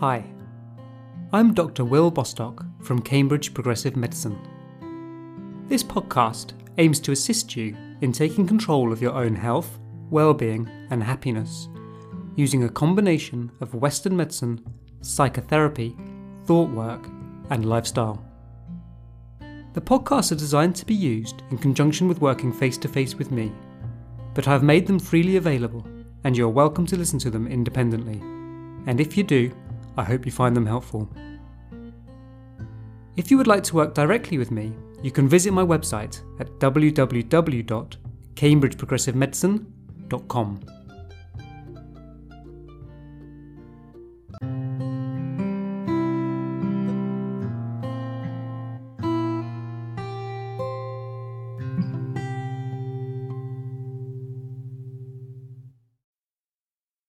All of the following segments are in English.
Hi, I'm Dr. Will Bostock from Cambridge Progressive Medicine. This podcast aims to assist you in taking control of your own health, well-being, and happiness using a combination of Western medicine, psychotherapy, thought work, and lifestyle. The podcasts are designed to be used in conjunction with working face to face with me, but I've made them freely available, and you're welcome to listen to them independently. And if you do, I hope you find them helpful. If you would like to work directly with me, you can visit my website at www.cambridgeprogressivemedicine.com.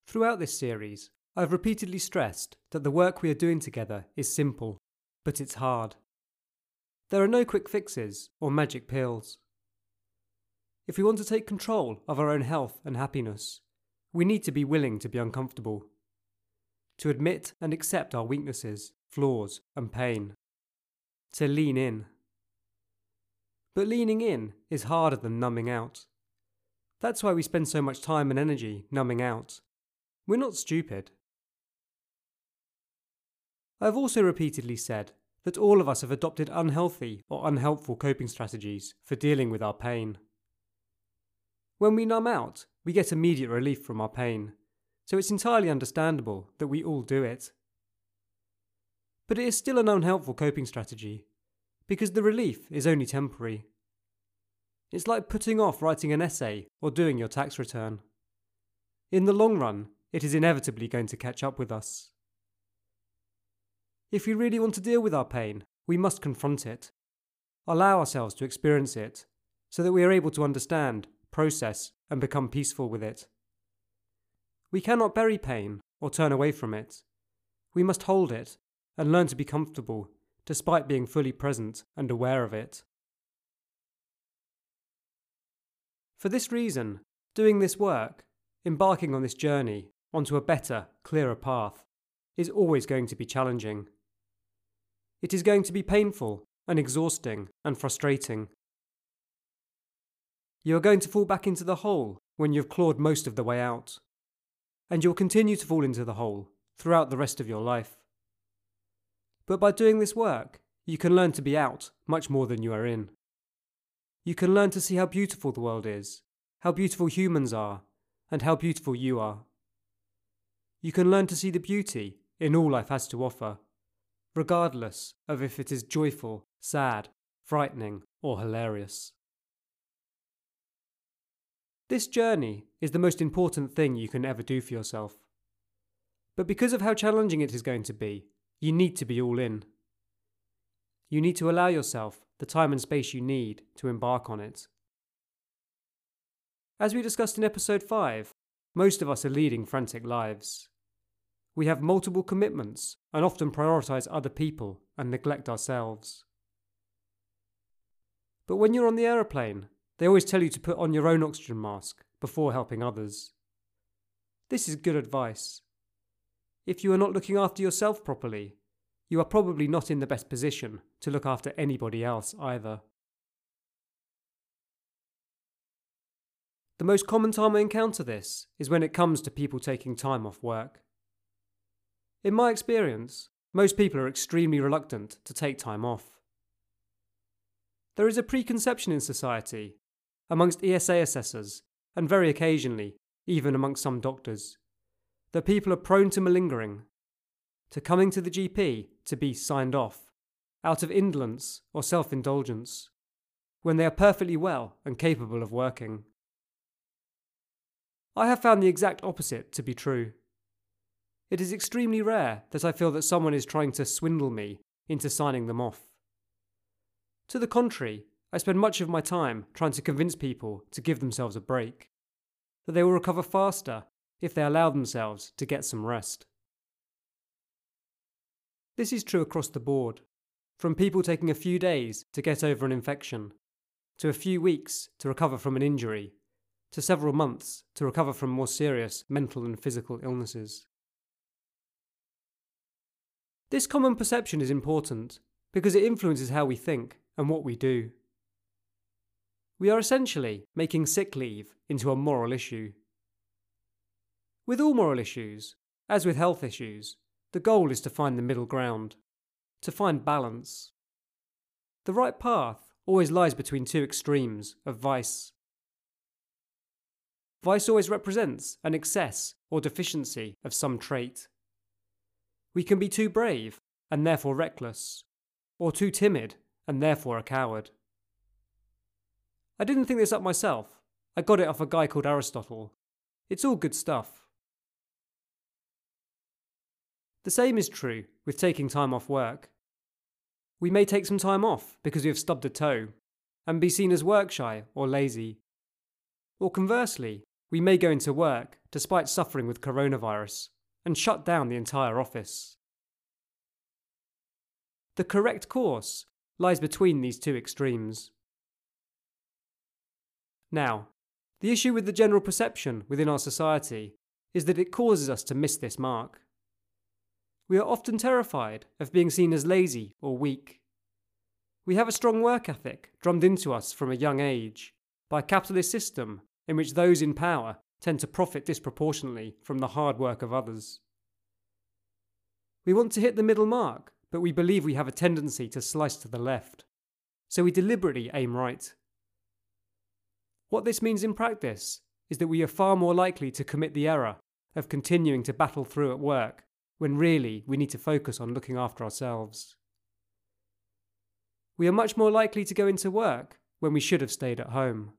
Throughout this series, I've repeatedly stressed that the work we are doing together is simple, but it's hard. There are no quick fixes or magic pills. If we want to take control of our own health and happiness, we need to be willing to be uncomfortable, to admit and accept our weaknesses, flaws, and pain, to lean in. But leaning in is harder than numbing out. That's why we spend so much time and energy numbing out. We're not stupid. I have also repeatedly said that all of us have adopted unhealthy or unhelpful coping strategies for dealing with our pain. When we numb out, we get immediate relief from our pain, so it's entirely understandable that we all do it. But it is still an unhelpful coping strategy, because the relief is only temporary. It's like putting off writing an essay or doing your tax return. In the long run, it is inevitably going to catch up with us. If we really want to deal with our pain, we must confront it, allow ourselves to experience it, so that we are able to understand, process, and become peaceful with it. We cannot bury pain or turn away from it. We must hold it and learn to be comfortable, despite being fully present and aware of it. For this reason, doing this work, embarking on this journey onto a better, clearer path, is always going to be challenging. It is going to be painful and exhausting and frustrating. You are going to fall back into the hole when you have clawed most of the way out. And you'll continue to fall into the hole throughout the rest of your life. But by doing this work, you can learn to be out much more than you are in. You can learn to see how beautiful the world is, how beautiful humans are, and how beautiful you are. You can learn to see the beauty in all life has to offer regardless of if it is joyful, sad, frightening, or hilarious. This journey is the most important thing you can ever do for yourself. But because of how challenging it is going to be, you need to be all in. You need to allow yourself the time and space you need to embark on it. As we discussed in episode 5, most of us are leading frantic lives. We have multiple commitments and often prioritise other people and neglect ourselves. But when you're on the aeroplane, they always tell you to put on your own oxygen mask before helping others. This is good advice. If you are not looking after yourself properly, you are probably not in the best position to look after anybody else either. The most common time I encounter this is when it comes to people taking time off work. In my experience, most people are extremely reluctant to take time off. There is a preconception in society, amongst ESA assessors, and very occasionally, even amongst some doctors, that people are prone to malingering, to coming to the GP to be signed off, out of indolence or self indulgence, when they are perfectly well and capable of working. I have found the exact opposite to be true. It is extremely rare that I feel that someone is trying to swindle me into signing them off. To the contrary, I spend much of my time trying to convince people to give themselves a break, that they will recover faster if they allow themselves to get some rest. This is true across the board, from people taking a few days to get over an infection, to a few weeks to recover from an injury, to several months to recover from more serious mental and physical illnesses. This common perception is important because it influences how we think and what we do. We are essentially making sick leave into a moral issue. With all moral issues, as with health issues, the goal is to find the middle ground, to find balance. The right path always lies between two extremes of vice. Vice always represents an excess or deficiency of some trait. We can be too brave and therefore reckless, or too timid and therefore a coward. I didn't think this up myself. I got it off a guy called Aristotle. It's all good stuff. The same is true with taking time off work. We may take some time off because we have stubbed a toe and be seen as work shy or lazy. Or conversely, we may go into work despite suffering with coronavirus and shut down the entire office. The correct course lies between these two extremes. Now, the issue with the general perception within our society is that it causes us to miss this mark. We are often terrified of being seen as lazy or weak. We have a strong work ethic drummed into us from a young age by a capitalist system in which those in power tend to profit disproportionately from the hard work of others. We want to hit the middle mark, but we believe we have a tendency to slice to the left, so we deliberately aim right. What this means in practice is that we are far more likely to commit the error of continuing to battle through at work when really we need to focus on looking after ourselves. We are much more likely to go into work when we should have stayed at home,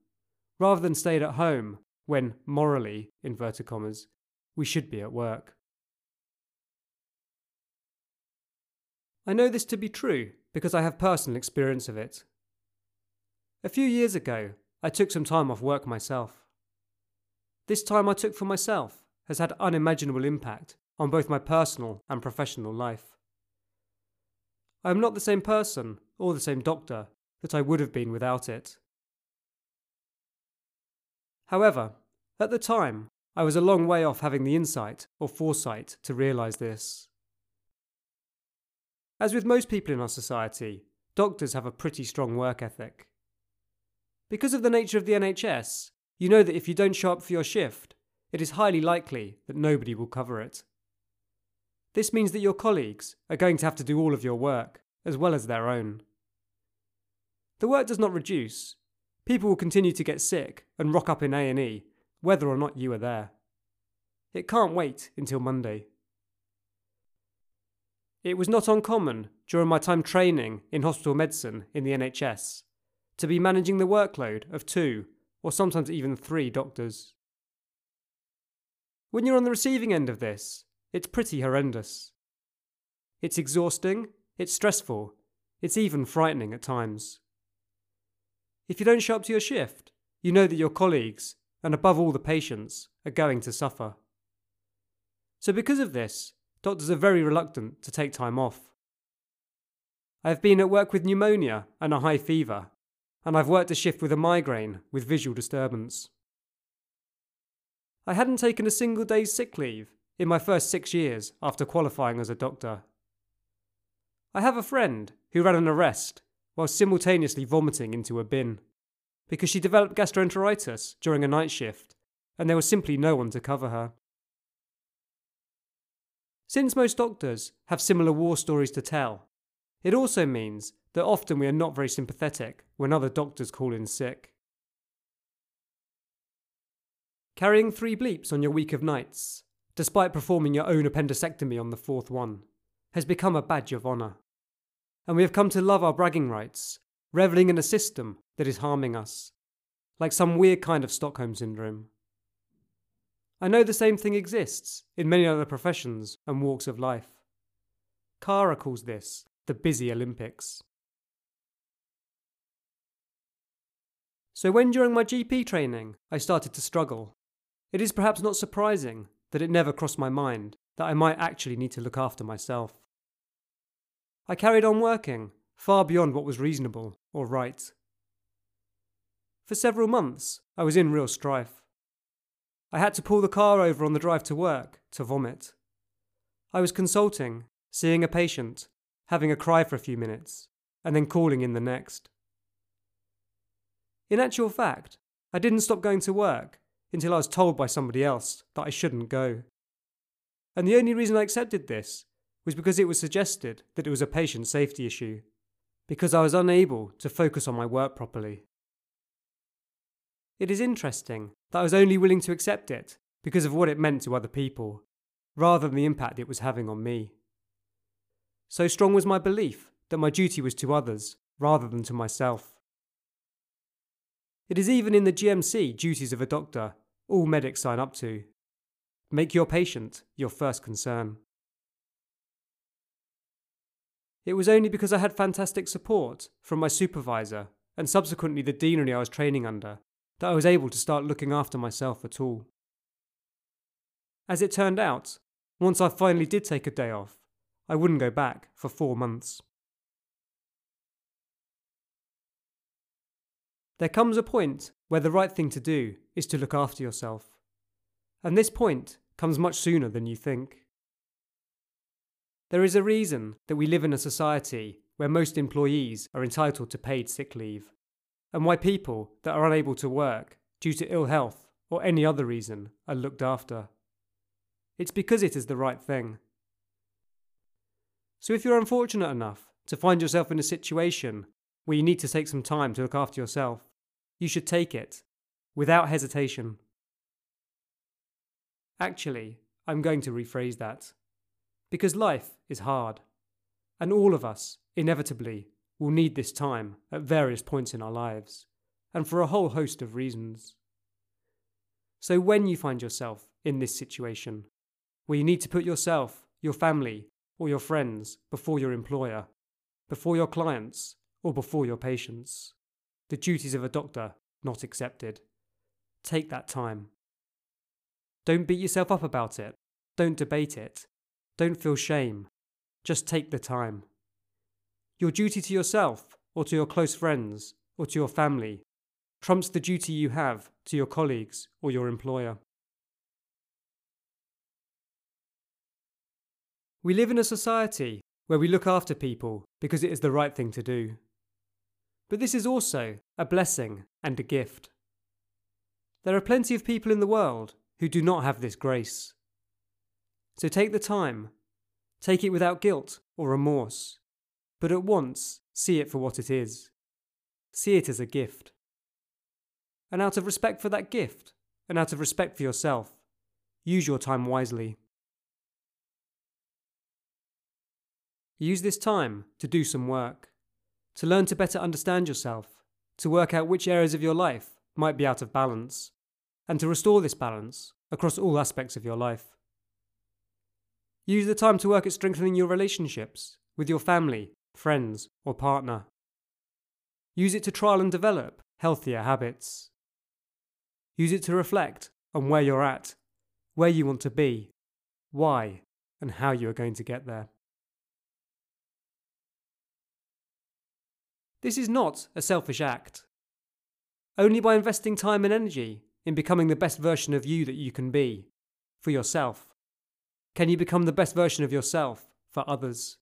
rather than stayed at home when, morally, inverted commas, we should be at work. I know this to be true because I have personal experience of it. A few years ago, I took some time off work myself. This time I took for myself has had unimaginable impact on both my personal and professional life. I am not the same person or the same doctor that I would have been without it. However, at the time, I was a long way off having the insight or foresight to realise this. As with most people in our society, doctors have a pretty strong work ethic. Because of the nature of the NHS, you know that if you don't show up for your shift, it is highly likely that nobody will cover it. This means that your colleagues are going to have to do all of your work, as well as their own. The work does not reduce. People will continue to get sick and rock up in A&E, whether or not you are there. It can't wait until Monday. It was not uncommon during my time training in hospital medicine in the NHS to be managing the workload of two or sometimes even three doctors. When you're on the receiving end of this, it's pretty horrendous. It's exhausting, it's stressful, it's even frightening at times. If you don't show up to your shift, you know that your colleagues, and above all the patients, are going to suffer. So, because of this, doctors are very reluctant to take time off. I have been at work with pneumonia and a high fever, and I've worked a shift with a migraine with visual disturbance. I hadn't taken a single day's sick leave in my first six years after qualifying as a doctor. I have a friend who ran an arrest while simultaneously vomiting into a bin because she developed gastroenteritis during a night shift and there was simply no one to cover her. Since most doctors have similar war stories to tell, it also means that often we are not very sympathetic when other doctors call in sick. Carrying three bleeps on your week of nights despite performing your own appendectomy on the fourth one, has become a badge of honour. And we have come to love our bragging rights, revelling in a system that is harming us, like some weird kind of Stockholm syndrome. I know the same thing exists in many other professions and walks of life. Kara calls this the busy Olympics. So, when during my GP training I started to struggle, it is perhaps not surprising that it never crossed my mind that I might actually need to look after myself. I carried on working, far beyond what was reasonable or right. For several months, I was in real strife. I had to pull the car over on the drive to work to vomit. I was consulting, seeing a patient, having a cry for a few minutes, and then calling in the next. In actual fact, I didn't stop going to work until I was told by somebody else that I shouldn't go. And the only reason I accepted this was because it was suggested that it was a patient safety issue, because I was unable to focus on my work properly. It is interesting that I was only willing to accept it because of what it meant to other people, rather than the impact it was having on me. So strong was my belief that my duty was to others rather than to myself. It is even in the GMC duties of a doctor all medics sign up to. Make your patient your first concern. It was only because I had fantastic support from my supervisor and subsequently the deanery I was training under that I was able to start looking after myself at all. As it turned out, once I finally did take a day off, I wouldn't go back for four months. There comes a point where the right thing to do is to look after yourself. And this point comes much sooner than you think. There is a reason that we live in a society where most employees are entitled to paid sick leave, and why people that are unable to work due to ill health or any other reason are looked after. It's because it is the right thing. So if you're unfortunate enough to find yourself in a situation where you need to take some time to look after yourself, you should take it, without hesitation. Actually, I'm going to rephrase that. Because life is hard, and all of us, inevitably, will need this time at various points in our lives, and for a whole host of reasons. So when you find yourself in this situation, where you need to put yourself, your family, or your friends before your employer, before your clients, or before your patients, the duties of a doctor not accepted. Take that time. Don't beat yourself up about it. Don't debate it. Don't feel shame. Just take the time. Your duty to yourself, or to your close friends, or to your family, trumps the duty you have to your colleagues or your employer. We live in a society where we look after people because it is the right thing to do. But this is also a blessing and a gift. There are plenty of people in the world who do not have this grace. So take the time, take it without guilt or remorse, but at once see it for what it is. See it as a gift. And out of respect for that gift, and out of respect for yourself, use your time wisely. Use this time to do some work to learn to better understand yourself, to work out which areas of your life might be out of balance, and to restore this balance across all aspects of your life. Use the time to work at strengthening your relationships with your family, friends, or partner. Use it to trial and develop healthier habits. Use it to reflect on where you're at, where you want to be, why, and how you are going to get there. This is not a selfish act. Only by investing time and energy in becoming the best version of you that you can be, for yourself, can you become the best version of yourself for others.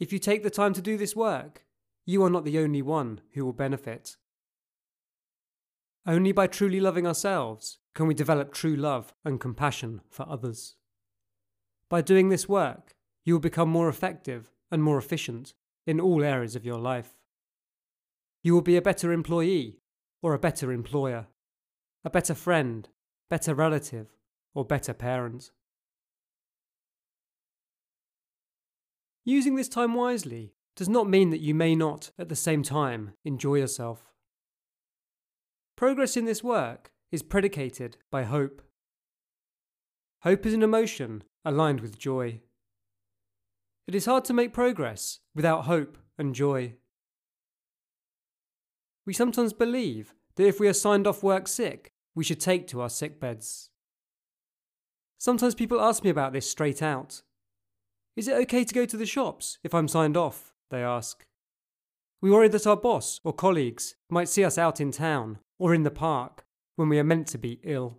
If you take the time to do this work, you are not the only one who will benefit. Only by truly loving ourselves can we develop true love and compassion for others. By doing this work, you will become more effective and more efficient in all areas of your life. You will be a better employee or a better employer, a better friend, better relative, or better parent. Using this time wisely does not mean that you may not, at the same time, enjoy yourself. Progress in this work is predicated by hope. Hope is an emotion aligned with joy. It is hard to make progress without hope and joy. We sometimes believe that if we are signed off work sick, we should take to our sick beds. Sometimes people ask me about this straight out. Is it okay to go to the shops if I'm signed off? They ask. We worry that our boss or colleagues might see us out in town or in the park when we are meant to be ill.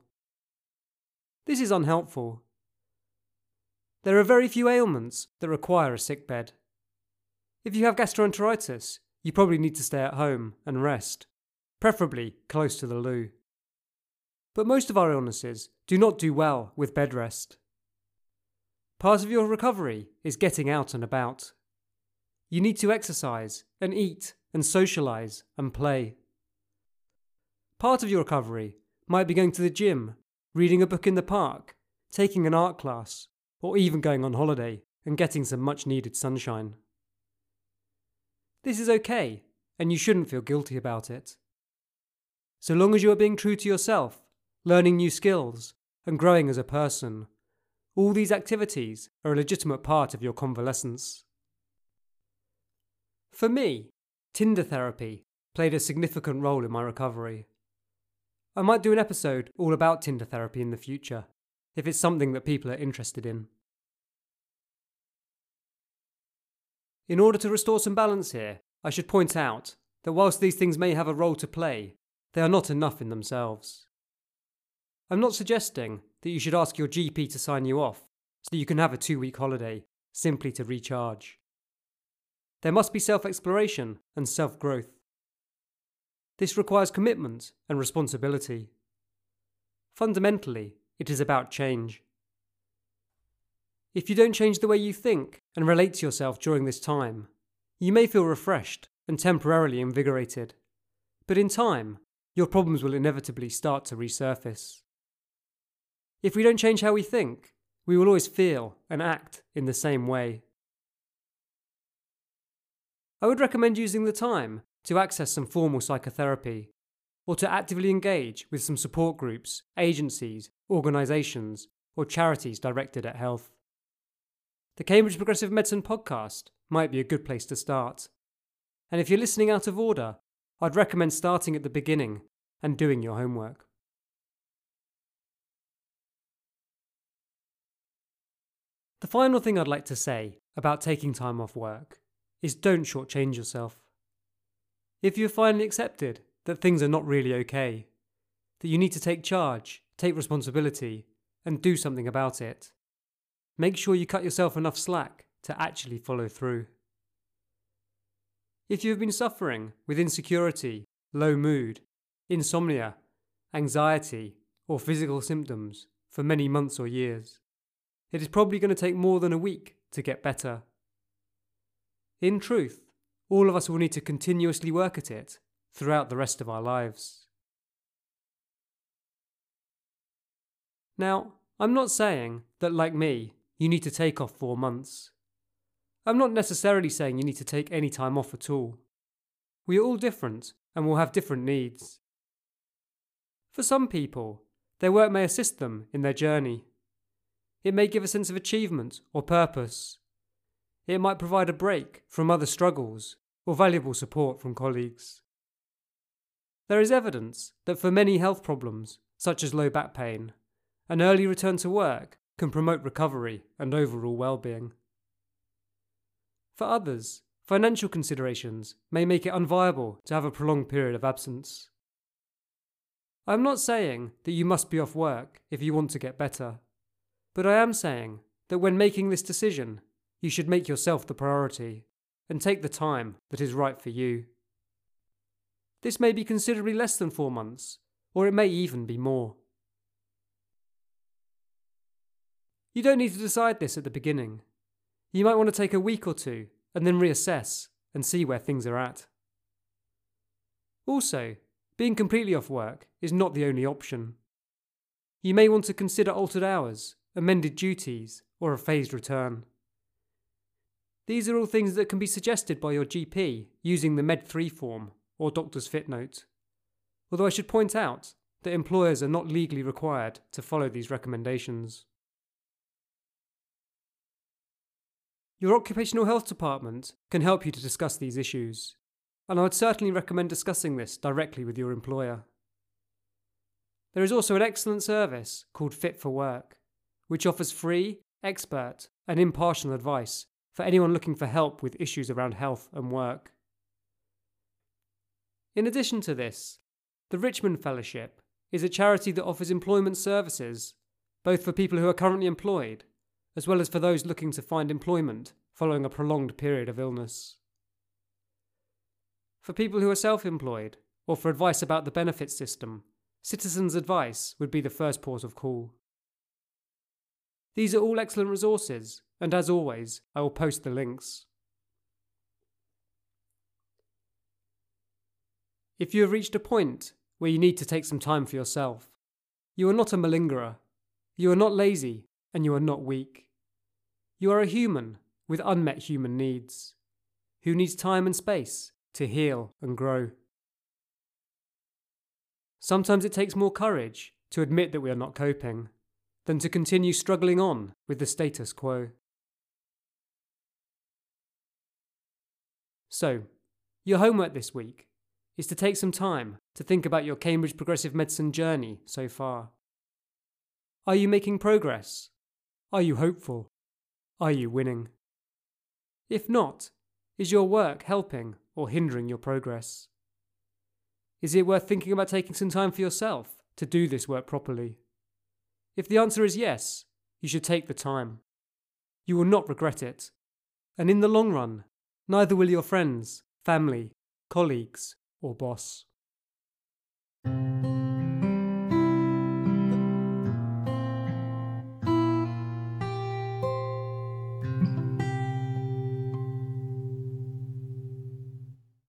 This is unhelpful There are very few ailments that require a sick bed. If you have gastroenteritis, you probably need to stay at home and rest, preferably close to the loo. But most of our illnesses do not do well with bed rest. Part of your recovery is getting out and about. You need to exercise and eat and socialise and play. Part of your recovery might be going to the gym, reading a book in the park, taking an art class, or even going on holiday and getting some much needed sunshine. This is okay, and you shouldn't feel guilty about it. So long as you are being true to yourself, learning new skills, and growing as a person, all these activities are a legitimate part of your convalescence. For me, Tinder therapy played a significant role in my recovery. I might do an episode all about Tinder therapy in the future, if it's something that people are interested in. In order to restore some balance here, I should point out that whilst these things may have a role to play, they are not enough in themselves. I'm not suggesting that you should ask your GP to sign you off so that you can have a two week holiday simply to recharge. There must be self exploration and self growth. This requires commitment and responsibility. Fundamentally, it is about change. If you don't change the way you think and relate to yourself during this time, you may feel refreshed and temporarily invigorated. But in time, your problems will inevitably start to resurface. If we don't change how we think, we will always feel and act in the same way. I would recommend using the time to access some formal psychotherapy, or to actively engage with some support groups, agencies, organisations, or charities directed at health. The Cambridge Progressive Medicine podcast might be a good place to start. And if you're listening out of order, I'd recommend starting at the beginning and doing your homework. The final thing I'd like to say about taking time off work is don't shortchange yourself. If you've finally accepted that things are not really okay, that you need to take charge, take responsibility, and do something about it, Make sure you cut yourself enough slack to actually follow through. If you have been suffering with insecurity, low mood, insomnia, anxiety, or physical symptoms for many months or years, it is probably going to take more than a week to get better. In truth, all of us will need to continuously work at it throughout the rest of our lives. Now, I'm not saying that, like me, you need to take off four months. I'm not necessarily saying you need to take any time off at all. We are all different and will have different needs. For some people, their work may assist them in their journey. It may give a sense of achievement or purpose. It might provide a break from other struggles or valuable support from colleagues. There is evidence that for many health problems, such as low back pain, an early return to work can promote recovery and overall well-being. For others, financial considerations may make it unviable to have a prolonged period of absence. I'm not saying that you must be off work if you want to get better, but I am saying that when making this decision, you should make yourself the priority and take the time that is right for you. This may be considerably less than four months, or it may even be more. You don't need to decide this at the beginning. You might want to take a week or two and then reassess and see where things are at. Also, being completely off work is not the only option. You may want to consider altered hours, amended duties, or a phased return. These are all things that can be suggested by your GP using the Med3 form or doctor's fit note. Although I should point out that employers are not legally required to follow these recommendations. Your occupational health department can help you to discuss these issues, and I would certainly recommend discussing this directly with your employer. There is also an excellent service called Fit for Work, which offers free, expert, and impartial advice for anyone looking for help with issues around health and work. In addition to this, the Richmond Fellowship is a charity that offers employment services, both for people who are currently employed as well as for those looking to find employment following a prolonged period of illness. For people who are self employed, or for advice about the benefit system, Citizens Advice would be the first port of call. These are all excellent resources, and as always, I will post the links. If you have reached a point where you need to take some time for yourself, you are not a malingerer, you are not lazy, and you are not weak. You are a human with unmet human needs, who needs time and space to heal and grow. Sometimes it takes more courage to admit that we are not coping than to continue struggling on with the status quo. So, your homework this week is to take some time to think about your Cambridge Progressive Medicine journey so far. Are you making progress? Are you hopeful? Are you winning? If not, is your work helping or hindering your progress? Is it worth thinking about taking some time for yourself to do this work properly? If the answer is yes, you should take the time. You will not regret it. And in the long run, neither will your friends, family, colleagues, or boss.